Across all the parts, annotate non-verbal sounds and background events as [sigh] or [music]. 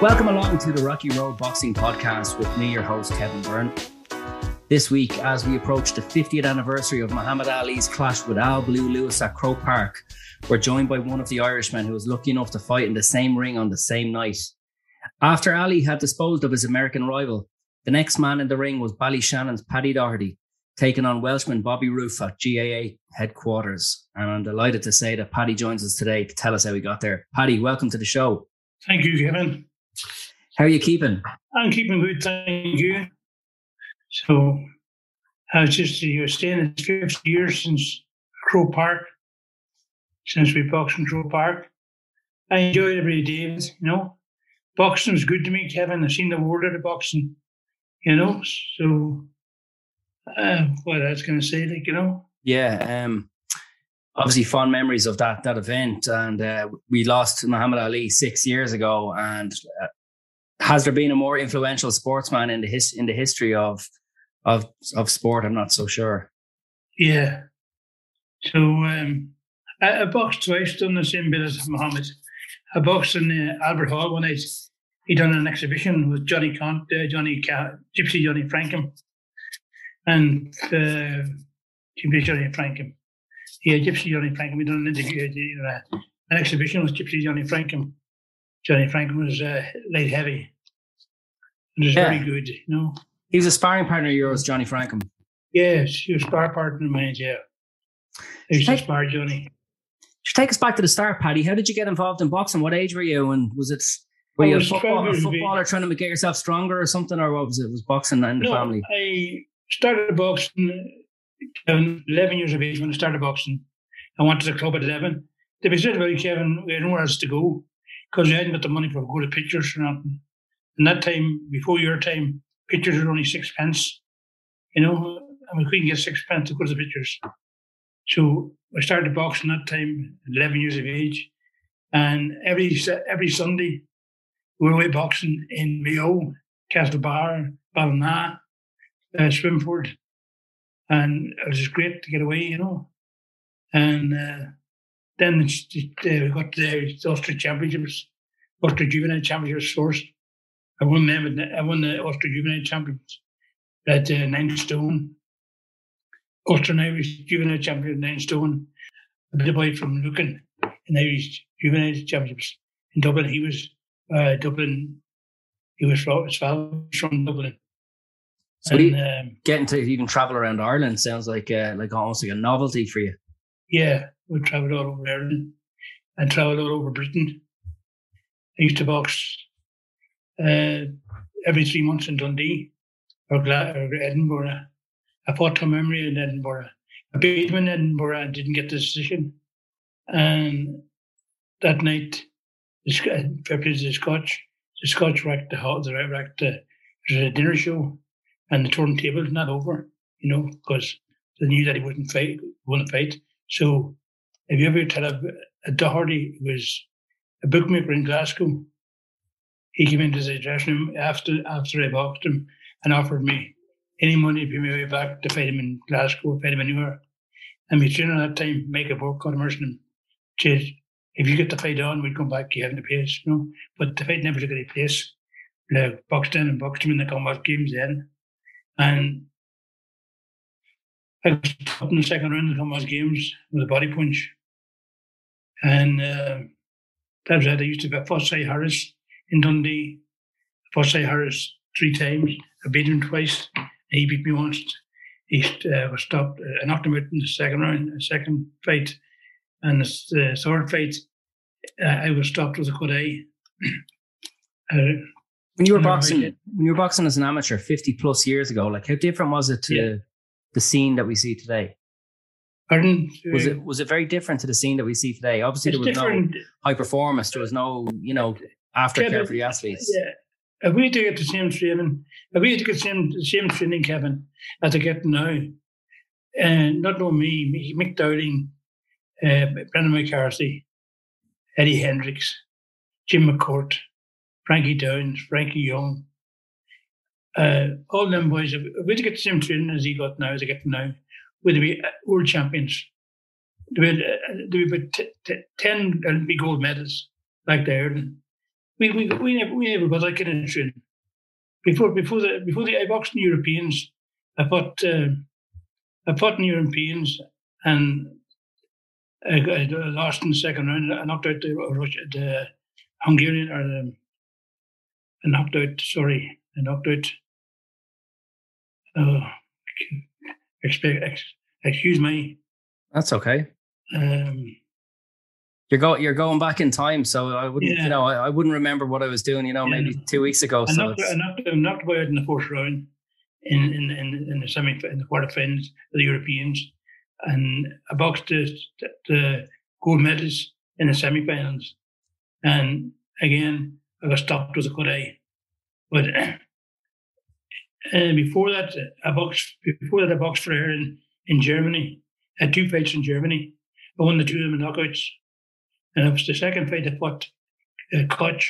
Welcome along to the Rocky Road Boxing Podcast with me, your host, Kevin Byrne. This week, as we approach the 50th anniversary of Muhammad Ali's clash with Al Blue Lewis at Croke Park, we're joined by one of the Irishmen who was lucky enough to fight in the same ring on the same night. After Ali had disposed of his American rival, the next man in the ring was Ballyshannon's Paddy Doherty, taking on Welshman Bobby Roof at GAA headquarters. And I'm delighted to say that Paddy joins us today to tell us how he got there. Paddy, welcome to the show. Thank you, Kevin. How are you keeping? I'm keeping good, thank you. So I was just you know, staying it's 50 years since Croke Park, since we boxed in Croke Park. I enjoy it every day, you know. Boxing was good to me, Kevin. I've seen the world of the boxing, you know. So uh, what I was going to say, like, you know. Yeah, um, obviously fond memories of that that event, and uh, we lost Muhammad Ali six years ago, and uh, has there been a more influential sportsman in the his, in the history of of of sport? I'm not so sure. Yeah. So um, I, I boxed twice, done the same bit as Muhammad. I boxed in uh, Albert Hall one night. He done an exhibition with Johnny Cont, uh, Johnny Gypsy Johnny Frankham, and uh, Gypsy Johnny Frankham. Yeah, Gypsy Johnny Frankham. We done an interview, uh, an exhibition with Gypsy Johnny Frankham. Johnny Frankham was uh, light heavy. It was yeah. very good, you know. He was a sparring partner of yours, Johnny Frankham. Yes, he was a sparring partner of mine, yeah. He used take, to spar Johnny. take us back to the start, Paddy. How did you get involved in boxing? What age were you? And was it were you a, football, a footballer trying to get yourself stronger or something, or what was it? Was boxing in the no, family? I started boxing um, 11 years of age when I started boxing. I went to the club at 11. They said about Kevin, we had nowhere else to go because we hadn't got the money for a go to pictures or nothing. And that time, before your time, pictures were only six pence, you know, and we couldn't get six pence to go to the pictures. So I started boxing that time, 11 years of age. And every every Sunday, we were away boxing in Mayo, Castlebar, Ballina, uh, Swinford. And it was just great to get away, you know. And uh, then we got the Ulster Championships, Ulster Juvenile Championships first. I won them. I won the Ulster Juvenile Champions at uh, nine stone. Ulster Irish Juvenile Champion nine stone. A bit boy from Lucan in Irish Juvenile Championships in Dublin. He was uh, Dublin. He was from, from Dublin. So and, um, getting to even travel around Ireland sounds like uh, like almost like a novelty for you. Yeah, we travelled all over Ireland and travelled all over Britain. I used to box uh, every three months in Dundee or, Gla- or Edinburgh. I fought Tom Emery in Edinburgh. I beat him in Edinburgh and didn't get the decision. And that night, the, the Scotch, the Scotch racked the racked the, there was a dinner show and the turntable's not over, you know, because they knew that he wouldn't fight, wouldn't fight. So if you ever tell a, a Doherty was a bookmaker in Glasgow, he came into the dressing room after after I boxed him and offered me any money to pay me way back to fight him in Glasgow, fight him anywhere. And my trainer at that time, Michael Burke, called Merson, said, if you get the fight on, we'd come back, you have the place, you know. But the fight never took any place. Like boxed in and boxed him in the combat games then. And I was up in the second round of combat games with a body punch. And uh, that was it. I used to be Fossey Harris in Dundee. Fossey Harris three times. I beat him twice. He beat me once. He uh, was stopped. Uh, I knocked him out in the second round, the second fight. And the, the third fight, uh, I was stopped with a good eye. [clears throat] Uh, when you were boxing, when you were boxing as an amateur 50 plus years ago, like how different was it to Yeah. the scene that we see today? pardon? Was Uh, it was it very different to the scene that we see today? Obviously, there was different. no high performance. There was no, you know, aftercare Kevin, for the athletes. Yeah. If we had to get the same training, if we had to get the same, the same training, Kevin, as I get now, and not only me, me- Mick Dowling, uh, Brendan McCarthy, Eddie Hendricks, Jim McCourt, Frankie Downs, Frankie Young, uh, all them boys, if we to get the same training as he got now, as I get now, we'd be world champions. Uh, there'd be about t- t- 10 Olympic gold medals like they earned. We, we, we, never, we never got that kind of training. Before, before the before the I boxed in Europeans, I fought uh, I fought in Europeans and I, I lost in the second round. I knocked out the, the Hungarian or the, Knocked out. Sorry, knocked out. Oh, expect, ex, excuse me. That's okay. Um, You're going, you're going back in time, so I wouldn't, Yeah. you know, I, I wouldn't remember what I was doing, you know, Yeah. maybe two weeks ago. I So knocked, I knocked, I knocked in the first round in in in, in the semi in the quarterfinals of the Europeans, and I boxed the, the gold medals in the semi-finals. And again, I got stopped with a good eye. But before that, I boxed before that I boxed for her in, in Germany. I had two fights in Germany. I won the two of them in knockouts. And it was the second fight I fought uh, Koch,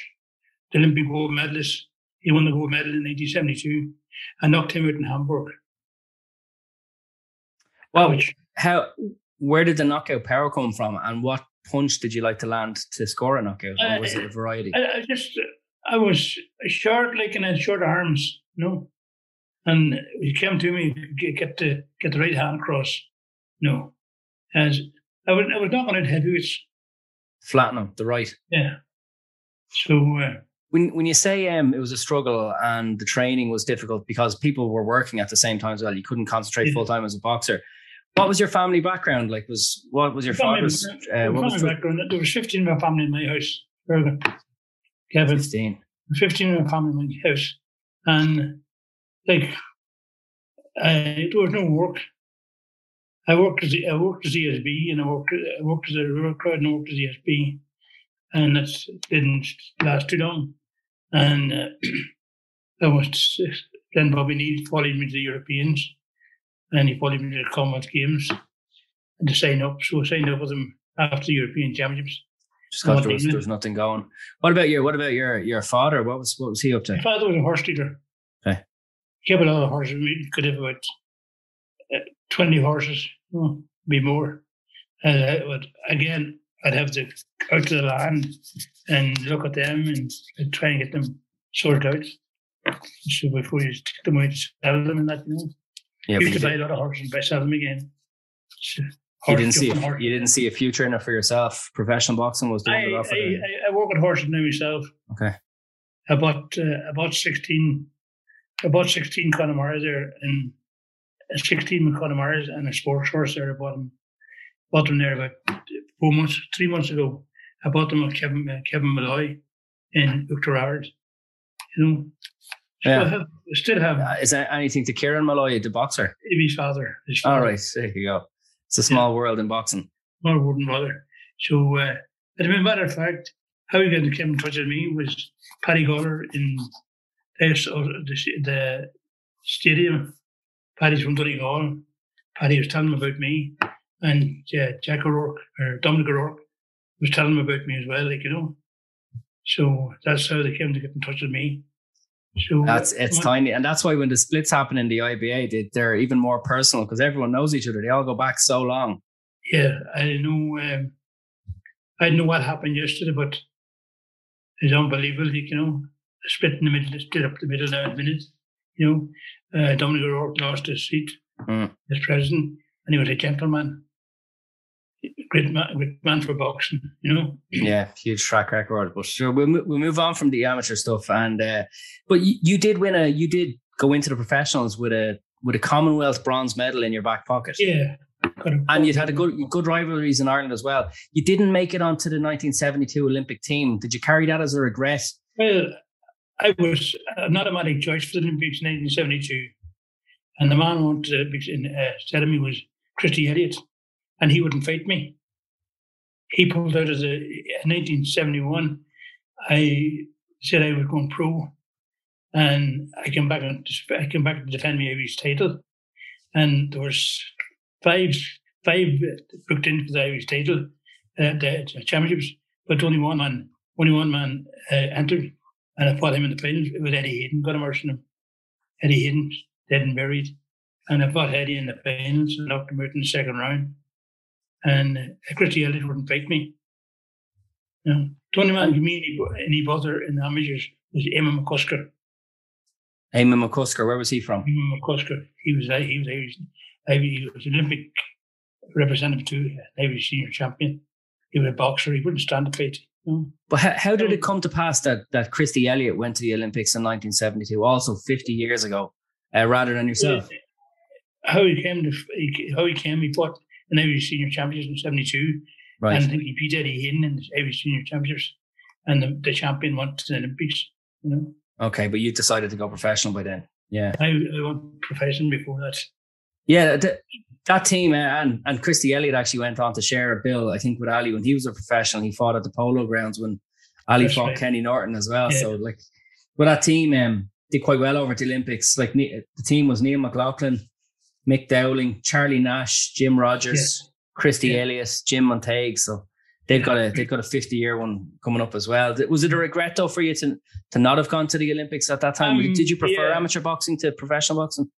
the Olympic gold medalist. He won the gold medal in 1972. I knocked him out in Hamburg. well, which how where did the knockout power come from, and what punch did you like to land to score a knockout, or was it a variety? I, I just, I was short, like, and had short arms, no. And he came to me, get, the get the right hand across, no. As I was, I was knocking out heavyweights, Flatten them, the right. yeah. So uh, When when you say um, it was a struggle and the training was difficult because people were working at the same time as well, you couldn't concentrate Yeah. full time as a boxer. What was your family background like? Was what was your Family- father's? Uh, what was family background, there was 15 of my family in my house. Bergen. Kevin, fifteen? 15 in my family in my house. And like, I, there was no work. I worked as I worked as ESB and I worked I worked as a river crowd and I worked as ESB, and that didn't last too long. And uh, [clears throat] I was then Bobby Neal followed me to the Europeans, and he followed me the Commonwealth Games, and to sign up. So I signed up with him after the European Championships. Just because there was, there was nothing going. What about your What about your your father? What was what was he up to? My father was a horse dealer. Okay. He had a lot of horses. We could have about uh, 20 horses, oh, be more. And I would, again, I'd have to go to the land and look at them and, and try and get them sorted out. So before you take them out, sell them and that, you know. Yeah, you but used you, to buy a lot of horses and buy sell them again. You didn't see a, you didn't see a future in it for yourself. Professional boxing was doing I, I. I, I work with horses now myself. Okay. I bought uh, I bought sixteen I bought sixteen Connemara there and uh, sixteen Connemara's and a sports horse there. I bought them bought them there about four months, three months ago. I bought them with Kevin uh, Kevin Malloy in Uachtarard. You know, still Yeah. have still have Uh, is there anything to Kieran Molloy, the boxer? his father. His All father. right, there you go. It's a small world in boxing. more wooden brother. So, uh, as a matter of fact, how he got to come in touch with me was Paddy Goller in uh, the, the stadium. Paddy's from Donegal. Paddy was telling him about me, and uh, Jack O'Rourke or Dominic O'Rourke was telling him about me as well. Like you know, so that's how they came to get in touch with me. So That's it's tiny, and that's why when the splits happen in the IBA, they, they're even more personal because everyone knows each other. They all go back so long. Yeah, I know. Um, I didn't know what happened yesterday, but it's unbelievable. You know, split in the middle, split up the middle nine minutes. You know, uh, Dominic O'Rourke lost his seat Mm. as president, and he was a gentleman, great man, great man for boxing. You know, Yeah, huge track record. But sure, we'll we'll move on from the amateur stuff. And uh, but you, you did win a you did go into the professionals with a with a Commonwealth bronze medal in your back pocket. yeah. And you'd had a good good rivalries in Ireland as well. You didn't make it onto the 1972 Olympic team. Did you carry that as a regret? Well, I was an automatic choice for the Olympics in 1972. And the man who went to the Olympics in uh, said to me was Christy Elliott, and he wouldn't fight me. He pulled out of the in 1971. I said I was going pro, and I came back and I came back to defend my Irish title, and there was five five booked in for the Irish title, uh, the championships, but only one man only one man uh, entered, and I fought him in the finals. It was Eddie Hayden, got him him. Eddie Hayden, dead and buried, and I fought Eddie in the finals and knocked him out in the second round. And Christy Elliott wouldn't fight me. You know, the only man who me any, any bother in the amateurs was Eamon McCusker. Eamon McCusker, where was he from? Eamon McCusker. He was he was Irish, he was Olympic representative too, Irish senior champion. He was a boxer. He wouldn't stand a fight. But how, how, did it come to pass that that Christy Elliott went to the Olympics in 1972, also 50 years ago, uh, rather than yourself? How he came to how he came, he fought in Irish Senior Championships in '72, right. and I think he beat Eddie Hayden in the Irish Senior Championships, and the, the champion went to the Olympics. You know. Okay, but you decided to go professional by then. Yeah, I, I went professional before that. Yeah, the, that team uh, and and Christy Elliott actually went on to share a bill, I think, with Ali when he was a professional. He fought at the Polo Grounds when Ali That's fought right. Kenny Norton as well. Yeah. So like, but that team um, did quite well over at the Olympics. Like the team was Neil McLaughlin, Mick Dowling, Charlie Nash, Jim Rogers, yeah. Christy yeah. Elias, Jim Montague. So they've got a they've got a 50 year one coming up as well. Was it a regret though for you to to not have gone to the Olympics at that time? Um, did you prefer yeah. amateur boxing to professional boxing?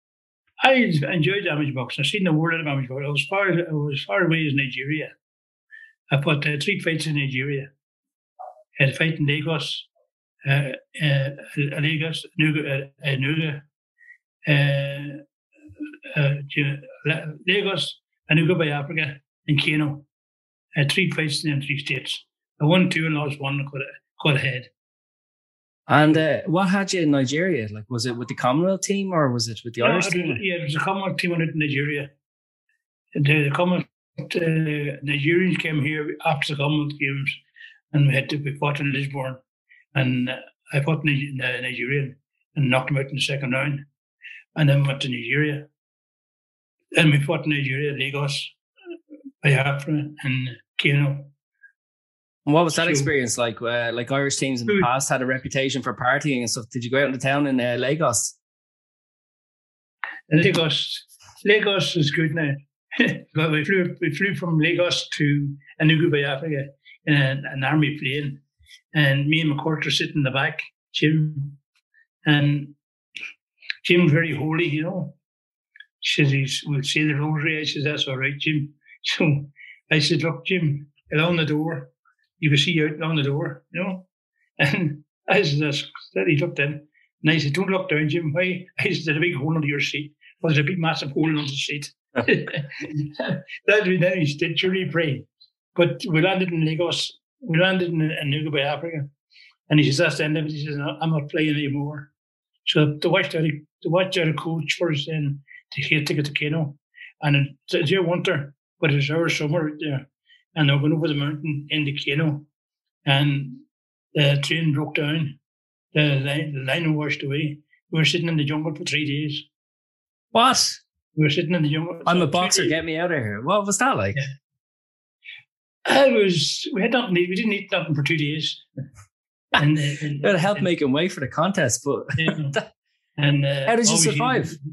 I enjoyed amateur boxing. I've seen the world of amateur boxing. I was far, I was far away as Nigeria. I fought uh, three fights in Nigeria. I had a fight in Lagos, uh, uh, Lagos, Nuga, uh, Nuga, uh, uh, Lagos, Anuga Biafra, and Kano. I had three fights in three states. I won two and lost one, got, got ahead. And uh, what had you in Nigeria? Like, was it with the Commonwealth team or was it with the no, Irish team? Yeah, it was a Commonwealth team in Nigeria. The, the Commonwealth uh, Nigerians came here after the Commonwealth Games, and we had to be fought in Lisbon. and uh, I fought in Nigeria and knocked them out in the second round, and then went to Nigeria. Then we fought Nigeria, Lagos, Biafra, and Kano. And what was that experience like? Uh, like Irish teams in the past had a reputation for partying and stuff. Did you go out into town in uh, Lagos? Lagos, Lagos is good now. [laughs] but we flew we flew from Lagos to Enugu Biafra in an, an army plane, and me and McCourt are sitting in the back, Jim, and Jim's very holy, you know. She says he's we'll say the rosary. I says that's all right, Jim. [laughs] So I said, look, Jim, along the door, you can see out down the door, you know. [laughs] And I said, he looked in, and I said, don't look down, Jim. Why? [laughs] I said, there's a big hole under your seat. Well, there's a big, massive hole under the seat. that we then he said, truly pray. But we landed in Lagos. We landed in, in Nugabay, Africa. And he says, that's the end of it. He says, I'm not playing anymore. So the watch out, the watch out a coach for us then to get a ticket to Kano. And it's your winter, but it's our summer there and were going over the mountain into Kano, and the train broke down. The line, the line washed away. We were sitting in the jungle for three days. What? We were sitting in the jungle. I'm a boxer. Get me out of here. What was that like? Yeah. It was. We had nothing. We didn't eat nothing for two days. [laughs] And, uh, and it helped making way for the contest, but yeah. and uh, [laughs] how did you survive? I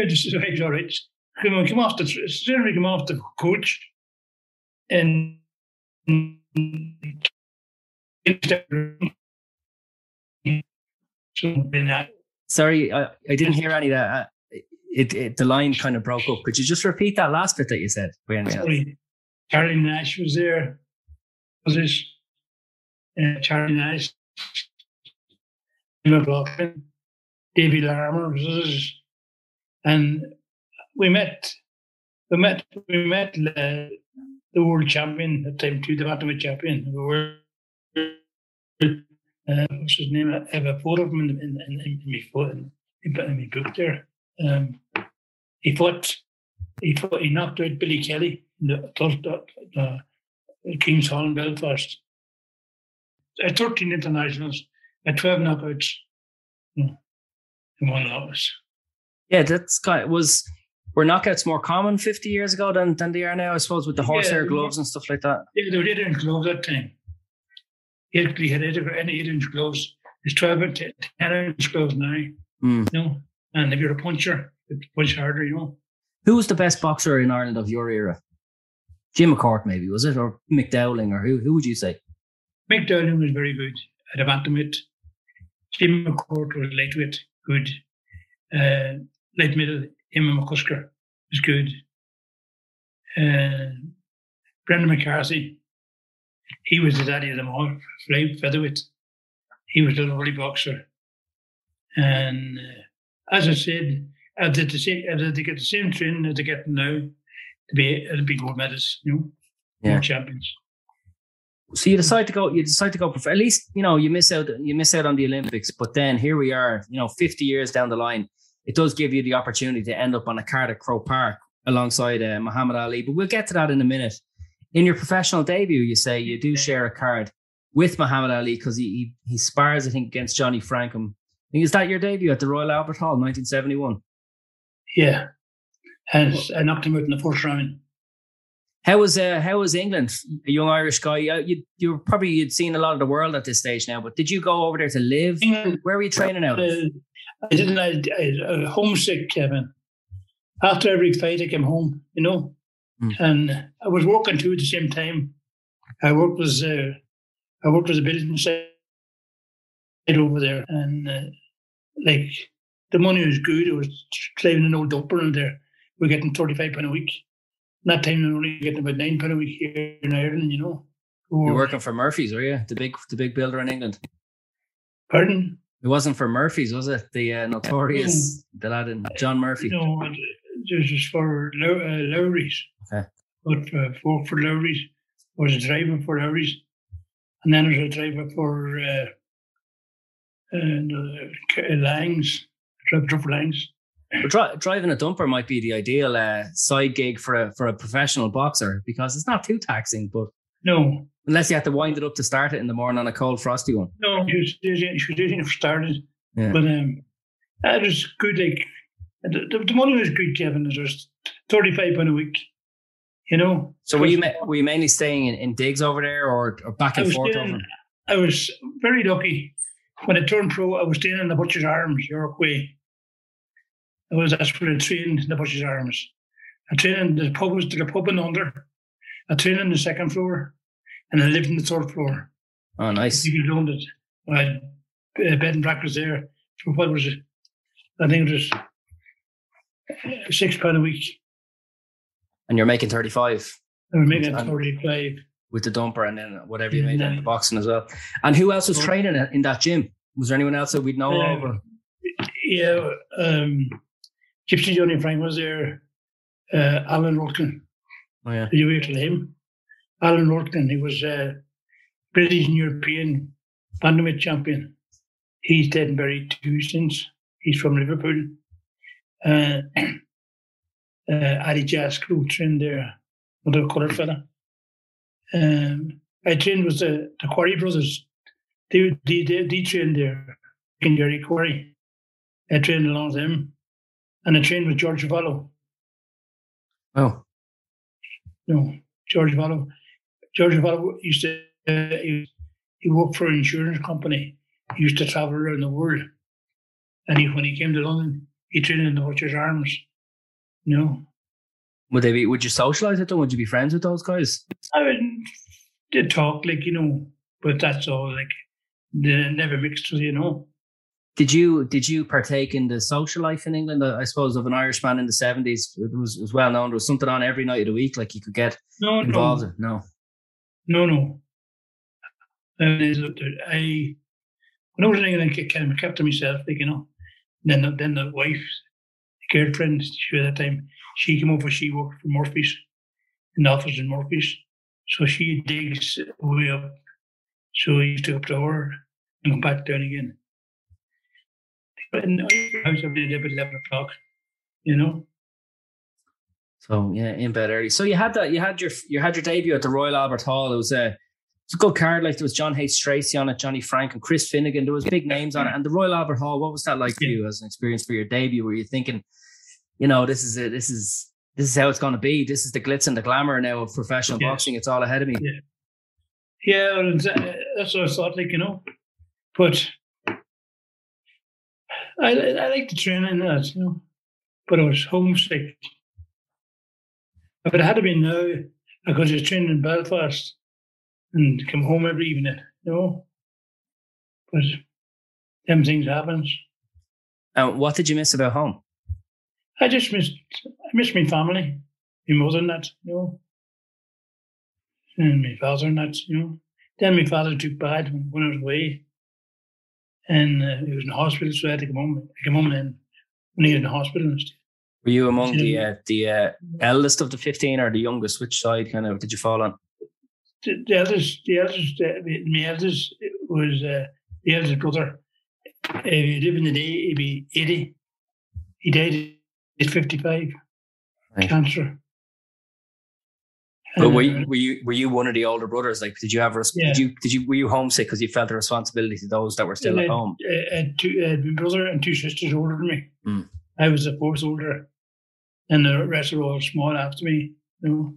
were just survived all right. Come on, come off the as soon as we come the coach, and Sorry, I, I didn't hear any of that. Uh, it, it, the line kind of broke up. Could you just repeat that last bit that you said? Sorry. Charlie Nash was there. Was this uh, Charlie Nash? McLaughlin, Davy Larmour was this, and we met. We met. We met. Uh, the world champion at the time two, the bantamweight champion. We were, uh, what's his name? I have a photo of him in, in, in, in, my, foot, in, in my book there. Um, he fought, he fought, he knocked out Billy Kelly in the, the, the King's Hall in Belfast. At 13 internationals, at 12 knockouts in one loss. Yeah, that's kind of, was were knockouts more common 50 years ago than, than they are now, I suppose, with the horsehair Yeah. gloves and stuff like that. Yeah, they were eight inch gloves that time. Eight, they had eight, any eight inch gloves. It's 12 and 10, 10 inch gloves now, Mm. you know. And if you're a puncher, you punch harder, you know. Who was the best boxer in Ireland of your era? Jim McCourt, maybe, was it? Or Mick Dowling, or who, who would you say? Mick Dowling was very good at a bantamweight. Jim McCourt was lightweight, good. Uh, light middle, Eamon McCusker was good. Uh, Brendan McCarthy, he was the daddy of them all, fly featherweight. He was a lovely boxer. And uh, as I said, if they, the same, if they get the same training as they get now, to be it'll be gold medals, you know, Yeah. world champions. So you decide to go. You decide to go. prof- At least you know you miss out. You miss out on the Olympics, but then here we are. You know, fifty years down the line, it does give you the opportunity to end up on a card at Croke Park alongside uh, Muhammad Ali. But we'll get to that in a minute. In your professional debut, you say you do share a card with Muhammad Ali because he, he he spars, I think, against Johnny Frankham. I think, Is that your debut at the Royal Albert Hall, nineteen seventy one? Yeah. And I knocked him out in the first round. How was uh, how was England? A young Irish guy. Uh, you you were probably you'd seen a lot of the world at this stage now, but did you go over there to live? England, Where were you training out? uh, I didn't, I, I, I homesick, Kevin. After every fight, I came home, you know. Mm. And I was working too at the same time. I worked with, uh, I worked with a building site over there. And uh, like, the money was good. I was driving an old dumper in there. We are getting 35 pound a week. that time, we were only getting about nine pound a week here in Ireland, you know. You're working for Murphy's, are you? The big the big builder in England. Pardon? It wasn't for Murphy's, was it? The uh, notorious the lad in John Murphy. No, this is for Low, uh, Lowry's. Okay. But uh, worked for Lowry's, was a driver for Lowry's, and then I was a driver for uh, and, uh, Langs, driver for Langs. But dri- driving a dumper might be the ideal uh, side gig for a for a professional boxer because it's not too taxing. But No, unless you have to wind it up to start it in the morning on a cold frosty one. no, she was using, she was using it for started, Yeah. but um, it was good. Like the, the, money was good, Kevin. It was thirty five pound a week. You know. So were you were you mainly staying in, in digs over there or, or back and forth staying- over? I was very lucky. When I turned pro, I was staying in the Butcher's Arms, York Way. I was that's where I trained in the Butcher's Arms. I trained in the pub was the pub in under. I trained on the second floor, and I lived in the third floor. Oh, nice. You owned it. I had uh, bed and breakfast there for what was it? I think it was uh, six pound a week. And you're making thirty five I was making thirty five. with the dumper and then whatever you made in the boxing as well. And who else was training in that gym? Was there anyone else that we'd know Yeah. of? Yeah, um, Gypsy Johnny Frank was there. Uh, Alan Rudkin. Oh yeah. Did you hear to him? Alan Rudkin, he was uh, British and European bantamweight champion. He's dead and buried too since. He's from Liverpool. Uh, [clears throat] uh, Addy Jazz crew trained there, another colour fella. Um, I trained with the, the Quarry brothers. They, they, they, they trained there in Jerry Quarry. I trained along with them. And I trained with George Vallo. Oh. No, George Vallo. George used to, uh, he, he worked for an insurance company. He used to travel around the world. And he, when he came to London, he trained in the Butcher's Arms. You know, Would they be would you socialise with them? Would you be friends with those guys? I mean, did talk, like, you know, but that's all, like, they never mixed with, you know. Did you did you partake in the social life in England? I suppose of an Irishman in the seventies. It was, it was well known. There was something on every night of the week, like you could get No, involved. no, in. No. No, no. And I, when I was in England, I kind of kept to myself, like, you know. Then, the, then the wife, the girlfriend, she at that time, she came over, she worked for Murphy's, in the office in Murphy's. So she digs way up. So I used to go up to her and come back down again. But in the house every day about 11 o'clock, you know. So yeah, in bed early. So you had that. You had your you had your debut at the Royal Albert Hall. It was a It's a good card. Like there was John H. Stracey on it, Johnny Frankham Chris Finnegan. There was big names on it. And the Royal Albert Hall, what was that like for you as an experience for your debut? Were you thinking, you know, this is it, this is this is how it's gonna be. This is the glitz and the glamour now of professional Yes. boxing. It's all ahead of me. Yeah. Yeah, well, uh, that's what I thought, like, you know. But I, I like the training, and that, you know. But I was homesick. If it had been now, I could have trained in Belfast and come home every evening, you know. But them things happens. And what did you miss about home? I just missed, I missed my family, my mother and that, you know. And my father and that, you know. Then my father took bad when, when I was away. And uh, he was in hospital, so I had to come home. I came home then when he was in the hospital and stuff. Were you among the uh, the uh, eldest of the fifteen or the youngest? Which side kind of did you fall on? The, the eldest, the eldest, uh, my eldest was uh, the eldest brother. If he lived in the day, he'd be 80. He died at 55, Right. cancer. But were uh, you, were you were you one of the older brothers? Like, did you have res- Yeah. did you did you were you homesick because you felt the responsibility to those that were still at uh, home? uh, uh, two, uh, my brother and two sisters older than me. Mm. I was the fourth older, and the rest were all small after me. You know.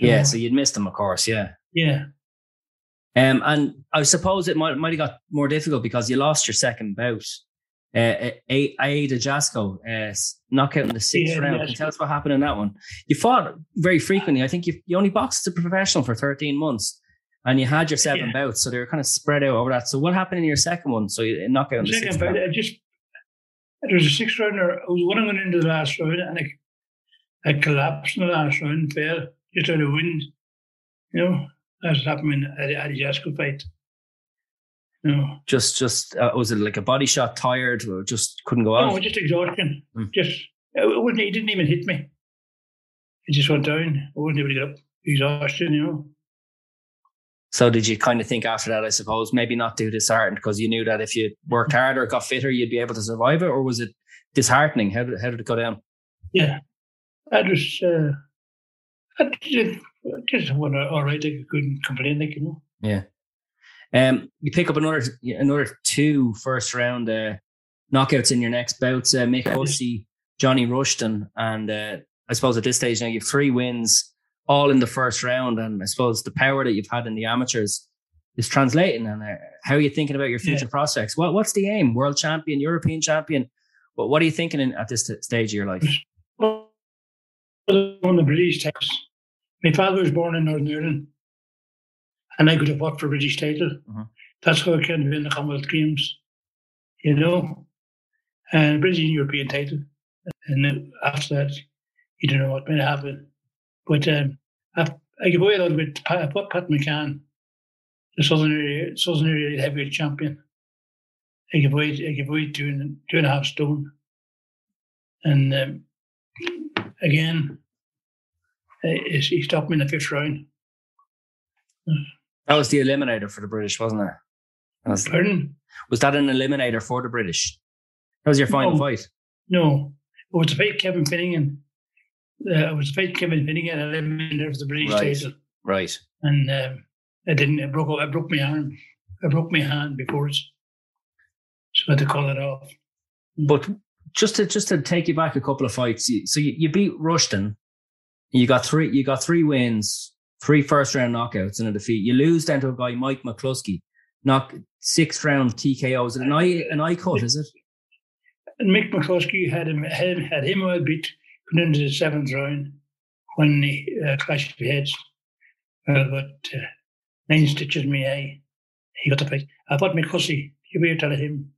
So, Yeah, so you'd missed them, of course. Yeah. yeah, Um, and I suppose it might might have got more difficult because you lost your second bout. Uh, A- Aida Jasco, uh, knockout in the sixth Yeah, round. Can you tell us what happened in that one? You fought very frequently. I think you you only boxed as a professional for thirteen months, and you had your seven Yeah. bouts, so they were kind of spread out over that. So what happened in your second one? So you knockout in the second sixth fight, round. I just there was a six rounder. I was one going into the last round, and I, I collapsed in the last round, fell just out of wind. You know, that's happened in at the Jasco fight. You know, Just just uh, was it like a body shot? Tired or just couldn't go on? no, just exhaustion. Mm. Just it wasn't. He didn't even hit me. It just went down. I wasn't able to get up. Exhaustion, you know. So did you kind of think after that? I suppose maybe not too disheartened because you knew that if you worked harder, got fitter, you'd be able to survive it, or was it disheartening? How did how did it go down? Yeah, I just, uh, I just, just went all right. I couldn't complain, like you know. Yeah. Um, you pick up another another two first round uh, knockouts in your next bouts. Uh, Mick Hussey, Johnny Rushton, and uh, I suppose at this stage now you have three wins, all in the first round. And I suppose the power that you've had in the amateurs is translating. And uh, how are you thinking about your future prospects? What what's the aim? World champion, European champion. What what are you thinking in, at this t- stage of your life? Well, on the British titles. My father was born in Northern Ireland, and I could have fought for British title. Mhm. That's how I came to be in the Commonwealth Games, you know, and British and European title. And then after that, you don't know what might happen. But um, I, I give away a little bit. I put Pat McCann, the Southern area, Southern area heavyweight champion. I give away, I give away two and, two and a half stone. And um, again, uh, he stopped me in the fifth round. That was the eliminator for the British, wasn't it? That was, Pardon? was that an eliminator for the British? That was your final No. fight. No, it was to fight Kevin Finnegan. Uh, it was to fight Kevin Finnegan and eliminated for the British Right. title. Right. And um, I didn't. I broke. I broke my arm. I broke my hand before it, so I had to call it off. But just to just to take you back a couple of fights, so you, you beat Rushton, you got three you got three wins, three first round knockouts and a defeat. You lose down to a guy Mike McCluskey, knock sixth round TKO. Is it an eye an eye cut? Is it? And Mick McCluskey had him had, had him well beat going into the seventh round when he uh, clashed the heads. Well, but uh, nine stitches my eye. He got the fight. I thought Mick Hussey. You better tell him.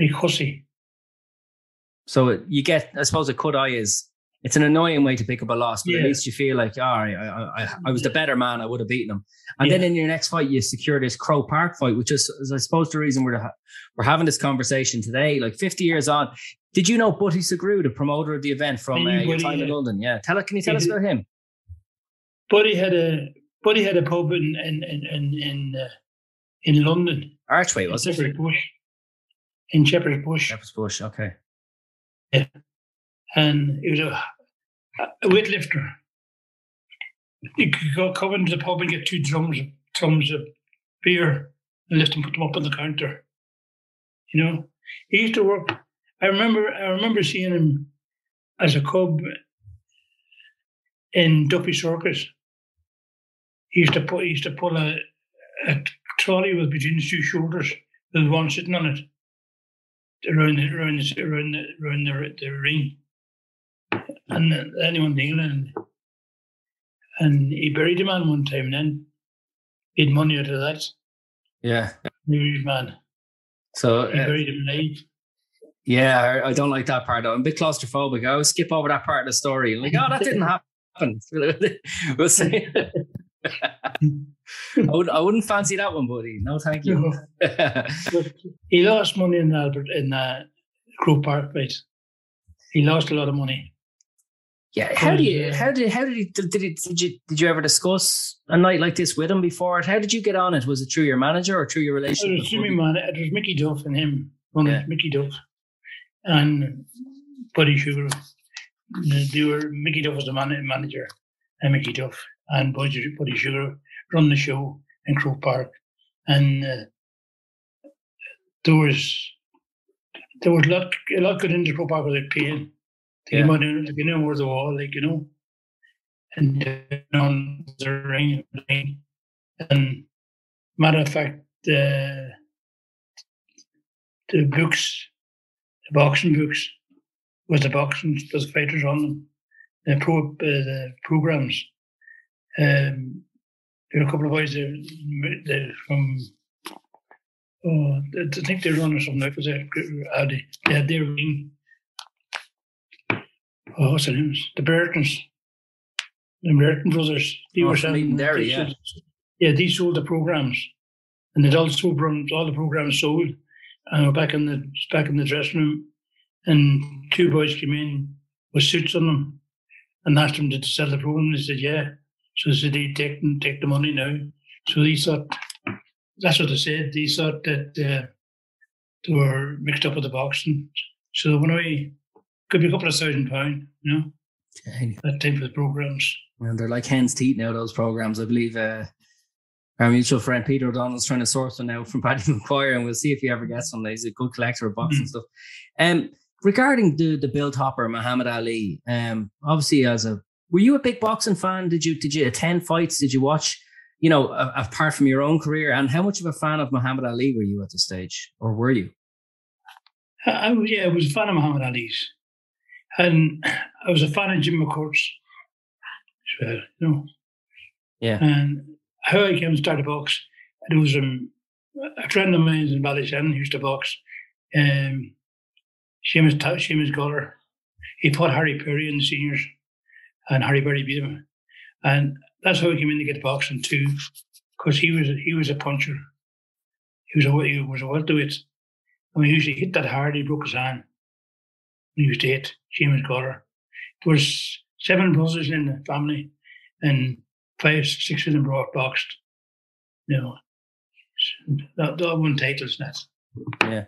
Mick Hussey. So you get, I suppose, a cut eye is it's an annoying way to pick up a loss, but at Yeah. least you feel like, all right, I, I, I, was the better man. I would have beaten him. And then in your next fight, you secure this Croke Park fight, which is, is I suppose, the reason we're ha- we're having this conversation today. Like 50 years on, did you know Butty Sugrue, the promoter of the event from uh, your time in. London? Yeah, tell can you tell us about him? Buddy had a Buddy had a pub in in in in in, uh, in London. Archway in was it? Shepherd's Bush. In Shepherd's Bush. Shepherd's Bush. Okay. Yeah, and he was a, a weightlifter. You could go come into the pub and get two drums, of drums of beer and lift them, put them up on the counter. You know, he used to work. I remember, I remember seeing him as a cub in Duffy Circus. He used to put, he used to pull a, a trolley with between his two shoulders with one sitting on it around the around the around the, around the, the ring, and anyone kneeling, and he buried a man one time, and then he had money out of that. Yeah, huge man. So he uh, buried him alive. Yeah, I don't like that part. I'm a bit claustrophobic. I always skip over that part of the story. Like, oh, that didn't [laughs] happen. [laughs] we'll see. [laughs] I, would, I wouldn't fancy that one, buddy. No, thank you. he lost money in Albert in uh, Croke Park place. He lost a lot of money. Yeah, how do you? How did? How did he? Did, did, did you? Did you ever discuss a night like this with him before? How did you get on it? Was it through your manager or through your relationship? It was through man. It was Mickey Duff and him. Yeah. Mickey Duff and Butty Sugrue. They were Mickey Duff was the man, manager, and Mickey Duff and Buddy, Butty Sugrue run the show in Croke Park, and uh, there was there was a lot a lot good into Croke Park without paying. They yeah. came in, like, you know, over the wall, like you know, and uh, on the ring, and matter of fact, the the books, the boxing books, with the boxing, was fighters on them, the pro uh, the programs um, there are a couple of boys there, there from, oh, I think they're running something like that. They had their ring. Oh, what's their names? The Burtons. The Burton brothers. They oh, were selling. There, yeah. Sold, yeah, they sold the programs. And they'd also run all the programs sold. And we're back in the back in the dressing room, and two boys came in with suits on them, and asked them to sell the program. They said, "Yeah." So they said, they take, take the money now. So they thought, that's what they said. They thought that uh, they were mixed up with the boxing. So when I could be a couple of thousand pounds, you know, Dang. that type of programs. Well, they're like hen's teeth now, those programs. I believe uh, our mutual friend Peter O'Donnell's trying to source them now from [laughs] Paddy McGuire, and we'll see if he ever gets one. He's a good collector of boxing mm. stuff. Um, regarding the the Bill Topper, Muhammad Ali, um, obviously as a were you a big boxing fan? Did you did you attend fights? Did you watch? You know, apart from your own career, and how much of a fan of Muhammad Ali were you at the stage, or were you? I, yeah, I was a fan of Muhammad Ali's, and I was a fan of Jim McCourt's well. You know, yeah. And how I came to start a box, it was um, a friend of mine in Ballyshannon used to box. Um, Seamus Seamus Guller. He fought Harry Perry in the seniors and Harry Berry beat him. And that's how he came in to get boxing too, because he was he was a puncher. He was a he was a welterweight. And he usually hit that hard, he broke his hand. He used to hit Seamus Guller. There was seven brothers in the family, and five, six of them brought boxed. You know, that, that won titles. That. Yeah.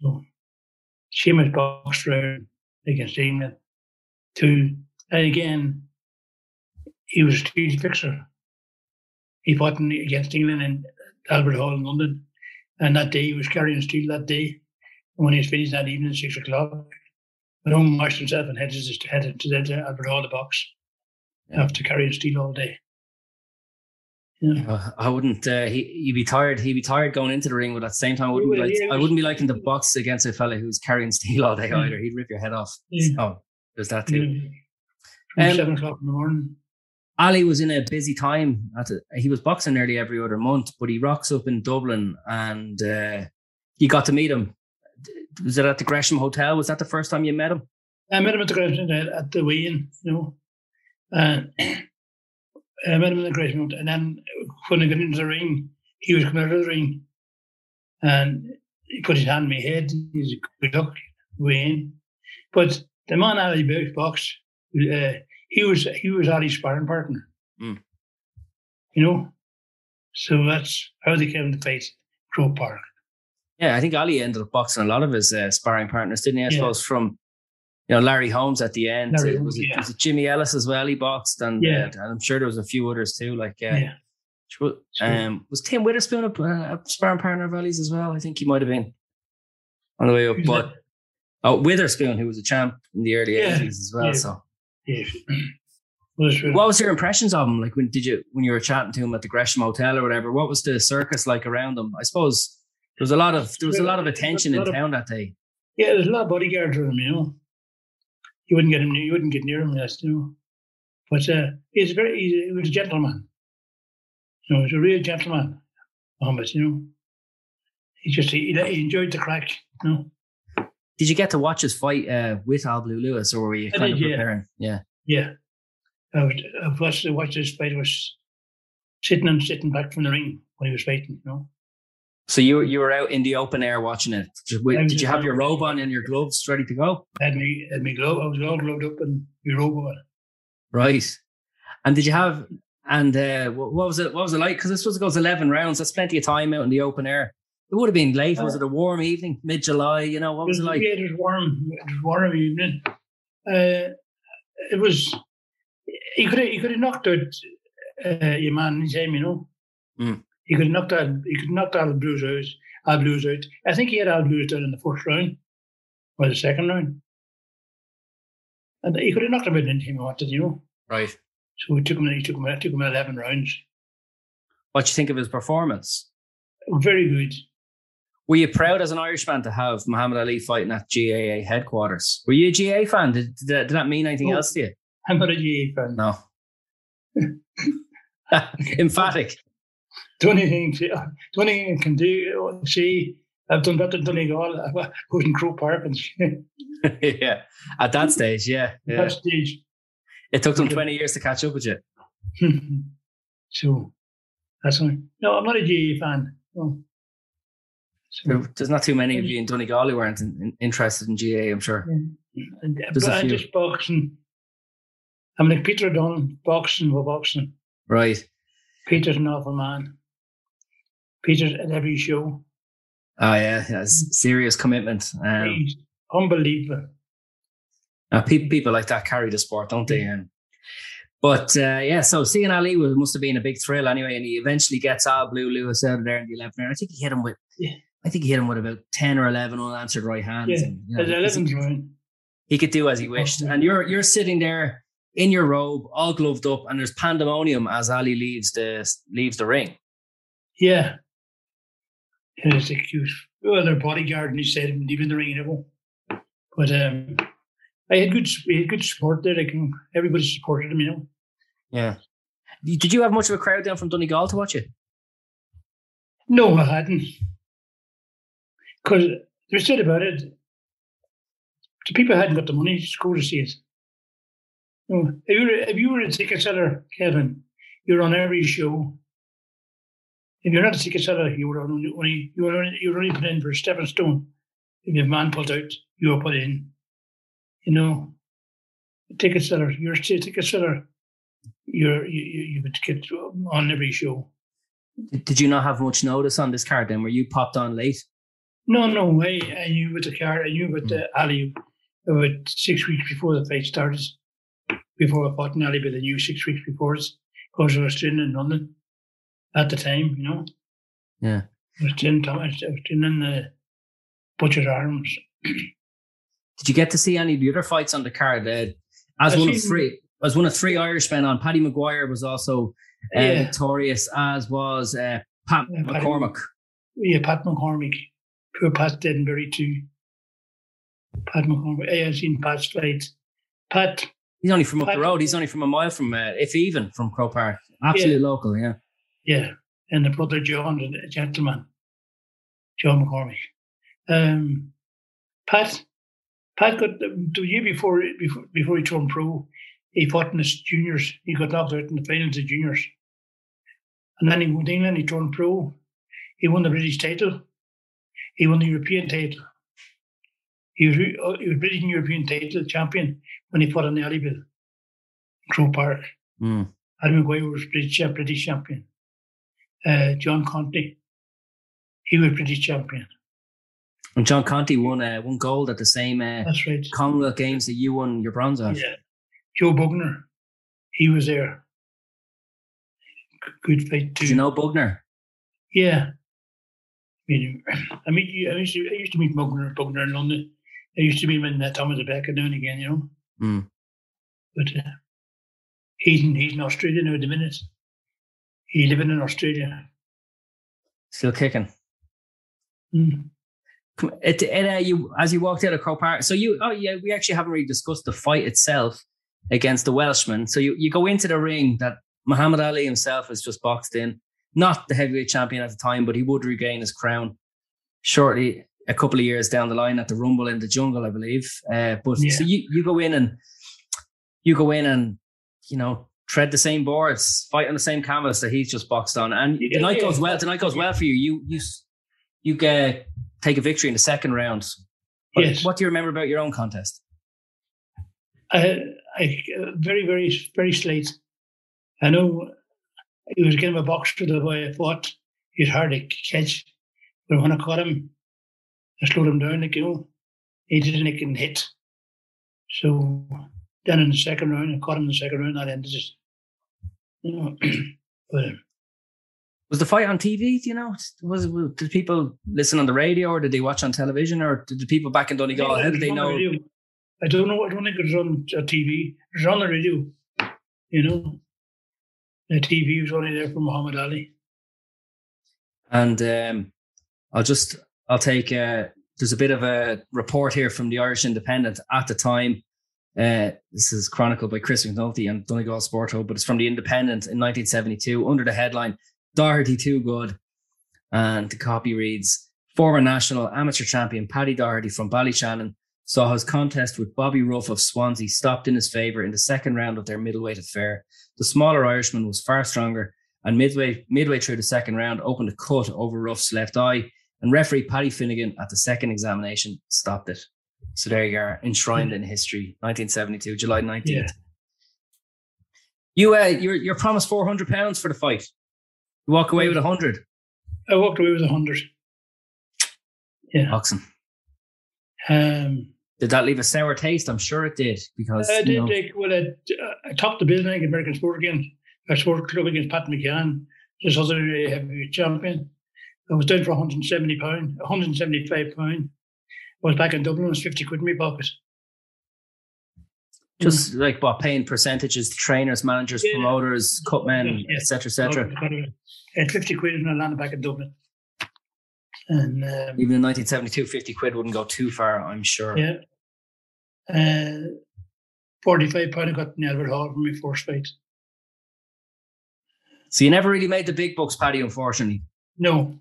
So Seamus boxed around against England. Two and again, he was a huge fixer. He fought in, against England in Albert Hall in London. And that day, he was carrying steel that day. And when he was finished that evening, six o'clock, home, washed himself, and headed, headed to the Albert Hall, the box, after carrying steel all day. Yeah. I wouldn't. Uh, he he'd be tired. He'd be tired going into the ring, but at the same time, I wouldn't. Be like, I wouldn't be liking the box against a fella who's carrying steel all day either. He'd rip your head off. Yeah. So there's that too. Um, seven o'clock in the morning. Ali was in a busy time. A, he was boxing nearly every other month, but he rocks up in Dublin and uh, you got to meet him. Was it at the Gresham Hotel? Was that the first time you met him? I met him at the Gresham at the weigh-in, you know. And [clears throat] I met him in the Gresham Hotel. And then when I got into the ring, he was coming out of the ring and he put his hand on my head. He's a good look, weighing. But the man Ali box uh, he was he was Ali's sparring partner. Mm. You know, so that's how they came to face Croke Park. Yeah, I think Ali ended up boxing a lot of his uh, sparring partners, didn't he? I yeah. suppose from you know, Larry Holmes at the end. Larry Uh, was, it, yeah. was it Jimmy Ellis as well? He boxed, and, Yeah. uh, and I'm sure there was a few others too. Like, uh, Yeah. Sure. Um, was Tim Witherspoon a, a sparring partner of Ellie's as well? I think he might have been on the way up. Who's But that? oh, Witherspoon, who was a champ in the early Yeah, eighties as well. yeah. So, Yeah. What was your impressions of him? Like when did you when you were chatting to him at the Gresham Hotel or whatever? What was the circus like around him? I suppose there was a lot of there was a lot of attention in town that day. Yeah, there's a lot of bodyguards around him, you know. You wouldn't get him. You wouldn't get near him, yes, you know. But uh, he's very. He's, he was a gentleman. You know, he's a real gentleman, Muhammad. You know, he just he, he enjoyed the crack. You know. Did you get to watch his fight uh, with Al Blue Lewis, or were you kind of did, yeah. preparing? Yeah. Yeah, I was. I watched watched this fight. I was sitting and sitting back from the ring when he was fighting. You know. So you were- you were out in the open air watching it. Did you, did you have your robe on and your gloves ready to go? had me had me glove. I was all gloved up and my robe on. Right. And did you have and uh, what what was it? What was it like? Because this was goes eleven rounds. That's plenty of time out in the open air. It would have been late. Was it a warm evening, mid July? You know what was it like? Yeah, it was warm. It was warm evening. Uh, it was. He could have. He could have knocked out uh, your man James. You know. Mm. He could have knocked out. He could have knocked Al Blues out. Al Blues out. I think he had Al Blues down in the first round or the second round. And he could have knocked him out anytime he wanted, you know. Right. So he took him. He took him. Took him eleven rounds. What do you think of his performance? Very good. Were you proud as an Irishman to have Muhammad Ali fighting at GAA headquarters? Were you a GA fan? Did, did, that, did that mean anything No. else to you? I'm not a GA fan. No. [laughs] [laughs] Emphatic. The only thing, the only thing can do, She, I've done that [laughs] in Donegal. I was in Croke Park and [laughs] yeah. At that stage, yeah. yeah. that stage. It took them 20 years to catch up with you. [laughs] so that's why. No, I'm not a GA fan. No. So, There's not too many of you in Donegal who aren't in, in- interested in GA, I'm sure. and, uh, There's but few. just boxing. I'm like Peter Dunn, boxing for boxing. Right. Peter's an awful man. Peter's at every show. Oh, yeah. yeah serious commitment. Um, unbelievable. uh, people, people like that carry the sport, don't they? Um, but uh, yeah, so seeing Ali was, must have been a big thrill anyway. And he eventually gets Al Blue Lewis out of there in the 11th round. I think he hit him with. Yeah. I think he hit him with about 10 or 11 unanswered right hands. Yeah, and, you know, 11th round. he could do as he wished. And you're you're sitting there in your robe, all gloved up, and there's pandemonium as Ali leaves the leaves the ring. Yeah. And it's like he was, well, their bodyguard, and he said, leaving the ring, you know. But um, I had good, we had good support there. Like, everybody supported him, you know. Yeah. Did you have much of a crowd down from Donegal to watch it? No, I hadn't. Because they said about it, the people hadn't got the money to go to see it. No, if you were, if you were a ticket seller, Kevin, you're on every show. If you're not a ticket seller, you were only, only you were only, you were only put in for a stepping stone. If your man pulled out, you were put in. You know, a ticket seller, you're a ticket seller. You're you you, you would get on every show. Did- you not have much notice on this card then? Were you popped on late? No, no, I, I knew with the card. I knew with uh, Ali about six weeks before the fight started. Before I fought in Ali, but I knew six weeks before it because I was training in London at the time, you know. Yeah. I was training, I was was in the Butcher's Arms. Did you get to see any of the other fights on the card? Uh, as I one of three, as one of three Irishmen on, Paddy Maguire was also uh, Yeah. victorious, as was uh, Pat Yeah, McCormick. Yeah, Pat McCormick. Poor and buried too. Pat McCormick. I have seen Pat's fight. Pat, He's only from up the road. He's only from a mile from, uh, if even, from Croke Park. Absolute local, yeah. Yeah, and the brother John, the gentleman, John McCormick. Um, Pat, Pat got the year before before before he turned pro, he fought in the juniors. He got knocked out in the finals of juniors, and then he went to England. He turned pro. He won the British title. He won the European title. He was, uh, he was British and European title champion when he fought in in Croke Park. Mm. Adam Maguire was British, British champion. Uh, John Conteh, he was British champion. And John Conteh won uh, one gold at the same uh, That's right. Commonwealth Games that you won your bronze at. Yeah. Joe Bugner, he was there. Good fight too. Do you know Bugner? Yeah. [coughs] I mean, I mean, I used to, I used to meet Bugner, Bugner in London. I used to meet him in uh, Thomas Becket now and again, you know. Mm. But uh, he's in he's in Australia now at the minute. He living in Australia. Still kicking. Mm. It, it, uh, you as you walked out of Croke Park. So you, oh yeah, we actually haven't really discussed the fight itself against the Welshman. So you, you go into the ring that Muhammad Ali himself has just boxed in, not the heavyweight champion at the time, but he would regain his crown shortly, a couple of years down the line at the Rumble in the Jungle, I believe. Uh, but Yeah. so you, you go in and you go in and you know tread the same boards, fight on the same canvas that he's just boxed on, and the Yeah, night goes well. The night goes well for you. You you you get take a victory in the second round. What, Yes. what do you remember about your own contest? I, I uh, very, very, very slight. I know he was getting a boxer the way I fought. He's hard to catch. But when I caught him, I slowed him down, like, you know, he didn't hit. So then in the second round, I caught him in the second round, that ended it. You know, but uh, [clears throat] Was the fight on TV? Do you know? Was, was did people listen on the radio or did they watch on television or did the people back in Donegal? How did they It the know? I don't know. I don't think it was on uh, TV. It was on the radio. You know, the TV was only there for Muhammad Ali. And um, I'll just I'll take uh, there's a bit of a report here from the Irish Independent at the time. Uh, this is chronicled by Chris McNulty and Donegal Sport but it's from the Independent in 1972 under the headline "Doherty Too Good," and the copy reads: Former national amateur champion Paddy Doherty from Ballyshannon saw his contest with Bobby Ruff of Swansea stopped in his favour in the second round of their middleweight affair. The smaller Irishman was far stronger and midway midway through the second round opened a cut over Ruff's left eye, and referee Paddy Finnegan at the second examination stopped it. So there you are, enshrined in history, 1972, July 19th. Yeah. You uh, you're you're promised 400 pounds for the fight. You walk away with 100. I walked away with a hundred. Yeah. Oxen. Um, Did that leave a sour taste? I'm sure it did because I you did know, like well, I, I topped the bill against American Sport again. I sport club against Pat McCann, this other heavyweight champion. I was down for 170 pound, 175 pound. Was back in Dublin. It was 50 quid in my pocket. just like what paying percentages to trainers, managers, Yeah. promoters, cut men, Yeah. etc., etc. Had 50 quid in I landed back in Dublin. And um, Even in 1972, 50 quid wouldn't go too far, I'm sure. yeah, uh, 45 pound I got in Albert Hall for my first fight. So you never really made the big bucks, Paddy, unfortunately. No,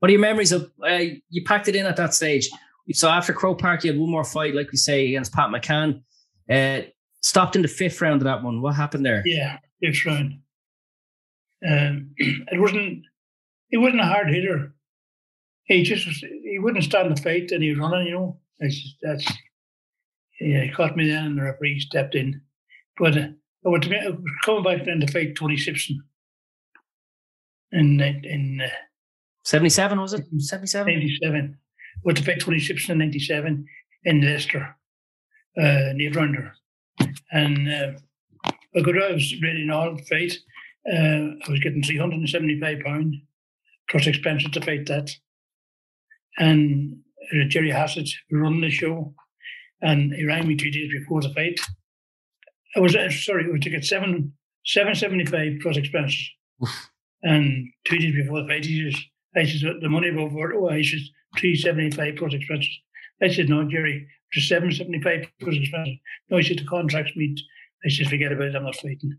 What are your memories of? Uh, you packed it in at that stage. So after Croke Park, he had one more fight, like we say, against Pat McCann. Uh, stopped in the fifth round of that one. What happened there? Yeah, fifth round. Um, [clears throat] it wasn't. He wasn't a hard hitter. He just was, he wouldn't stand the fight and he was running. You know, that's just, that's. Yeah, he caught me then, and the referee stepped in. But uh, I went to me, I was coming back then to fight Tony Simpson. In in uh, 77, was it? 77? '97, went with the pick 26 in 97 in Leicester, uh, Nate And uh, I got I was ready in all fight. Uh, I was getting 375 pounds plus expenses to fight that. And uh, Jerry Hassett running the show, and he rang me two days before the fight. I was uh, sorry, it was to get seven seven seventy five plus expenses. And two days before the fight, he says, "I says the money above? Oh, I says 375 plus expenses. I said, no, Jerry, Just 775 plus expenses. No, he said, the contracts meet. I said, forget about it, I'm not fighting.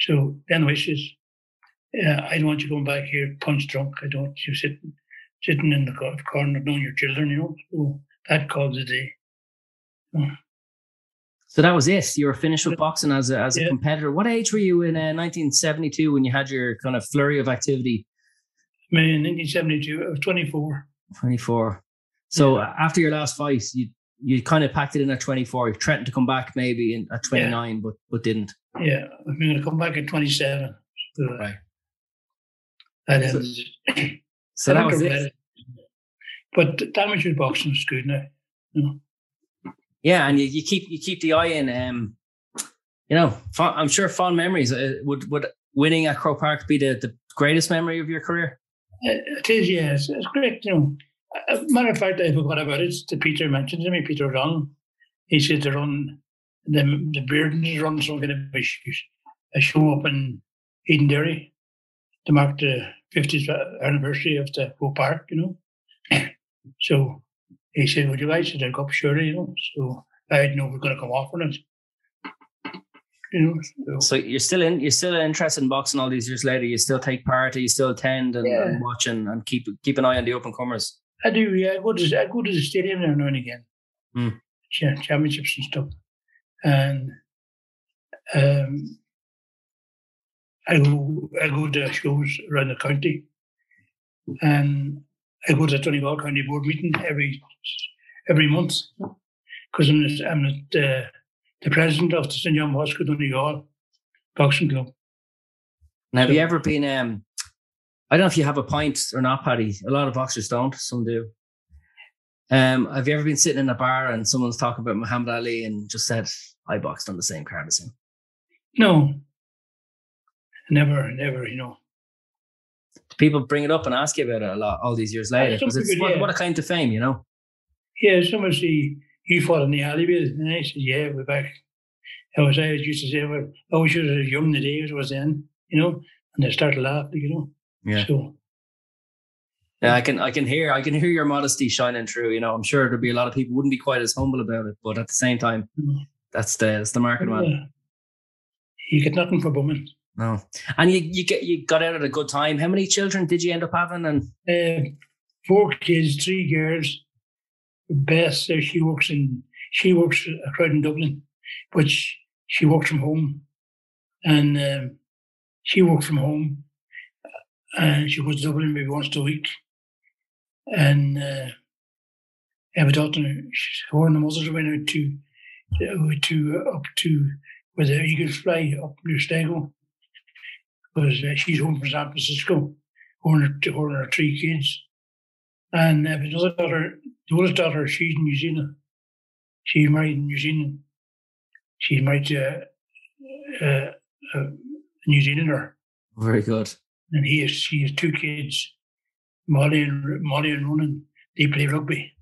So then I says, yeah, I don't want you going back here punch drunk. I don't want you sitting sitting in the corner knowing your children, you know. So that called the day. So, so that was it. You were finished with boxing as a, as a yeah. competitor. What age were you in uh, 1972 when you had your kind of flurry of activity? I mean, in 1972, I was 24. 24. So after your last fight, you you kind of packed it in at 24. You threatened to come back maybe in, at 29, but but didn't. Yeah, I'm going to come back at 27. So Right. That So-. [coughs] So that was it. But amateur boxing is good now. You know? Yeah, and you, you keep you keep the eye in. Um, you know, I'm sure fond memories. Uh, would would winning at Croke Park be the, the greatest memory of your career? Uh, it is, yes. It's great. You know, uh, matter of fact, I forgot about it. The Peter mentioned to me, Peter O'Donnell. He said to run the the Beardens run some kind of issues. a show up in Eden Edenderry to mark the 50th anniversary of the Croke Park. You know, [coughs] so he said, "Would you like?" I said, "I'll go up, sure." You know, so I didn't know we are going to come off on it. You know, so. so. you're still in. You're still interested in boxing all these years later. You still take part. You still attend and, yeah. and watch and, and keep keep an eye on the open comers. I do. Yeah, I go to I go to the stadium every now and again. Mm. Championships and stuff, and um, I go I go to shows around the county, and I go to the Donegal County Board meeting every every month because I'm, the, I'm the, the president of the St John Bosco Donegal Boxing Club. Now, have so, you ever been? Um, I don't know if you have a pint or not, Paddy. A lot of boxers don't. Some do. Um, have you ever been sitting in a bar and someone's talking about Muhammad Ali and just said, "I boxed on the same card as him"? No, never, never. You know, people bring it up and ask you about it a lot all these years later because it's what, yeah. what, a claim to fame, you know. Yeah, someone say you fought in the alleyway, and I said, "Yeah, we're back." I was I was used to say, "Well, I wish I was as young the days was then," you know, and they start to laugh, you know. Yeah. So. Yeah, I can I can hear I can hear your modesty shining through. You know, I'm sure there'd be a lot of people wouldn't be quite as humble about it, but at the same time, mm-hmm. that's the that's the market, man. Yeah. You get nothing for women. No, and you you get you got out at a good time. How many children did you end up having? And uh, four kids, three girls. Beth says she works in she works a crowd in Dublin, but she, works from home, and um, she works from home, and she goes to Dublin maybe once a week, and uh, I have a daughter. Her and the mothers went out to uh, to uh, up to where the eagles fly up near Sligo because uh, she's home from San Francisco, her and her, her, and her three kids. And uh, another daughter, the oldest daughter, she's in New Zealand. She's married in New Zealand. She's married to uh, a New Zealander. Very good. And he has, she has two kids, Molly and Molly and Ronan. They play rugby.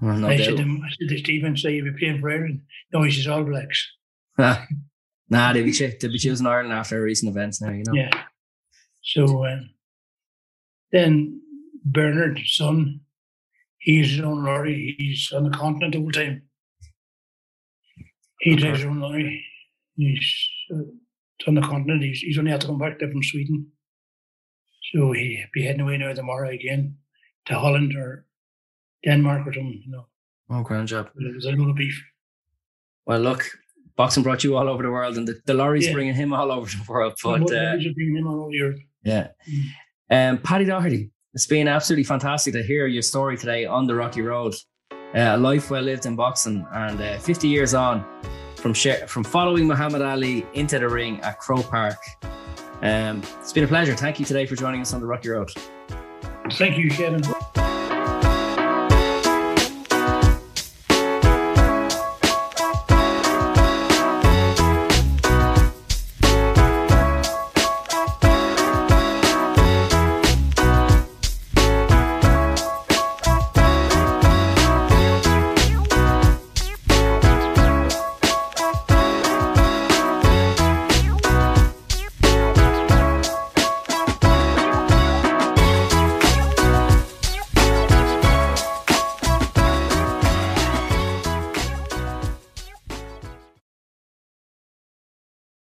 Well, no I, said to I said to Stephen, say you'll be playing for Ireland. No, he says All Blacks. [laughs] Nah, they'll be, they'll be choosing Ireland after recent events now, you know. Yeah. So um, then Bernard, son, he's his own lorry. He's on the continent all the time. He drives his own lorry. He's uh, on the continent. He's, he's only had to come back there from Sweden. So he'll be heading away now tomorrow again to Holland or Denmark or something, you know. Oh, grand job. There's a lot of beef. Well, look, boxing brought you all over the world, and the, the lorry's yeah. bringing him all over the world. But uh, bringing him all over Europe. Yeah. Mm. Um, Paddy Doherty, it's been absolutely fantastic to hear your story today on the Rocky Road. Uh, a life well lived in boxing, and uh, 50 years on from from following Muhammad Ali into the ring at Croke Park. Um, it's been a pleasure. Thank you today for joining us on the Rocky Road. Thank you, Kevin.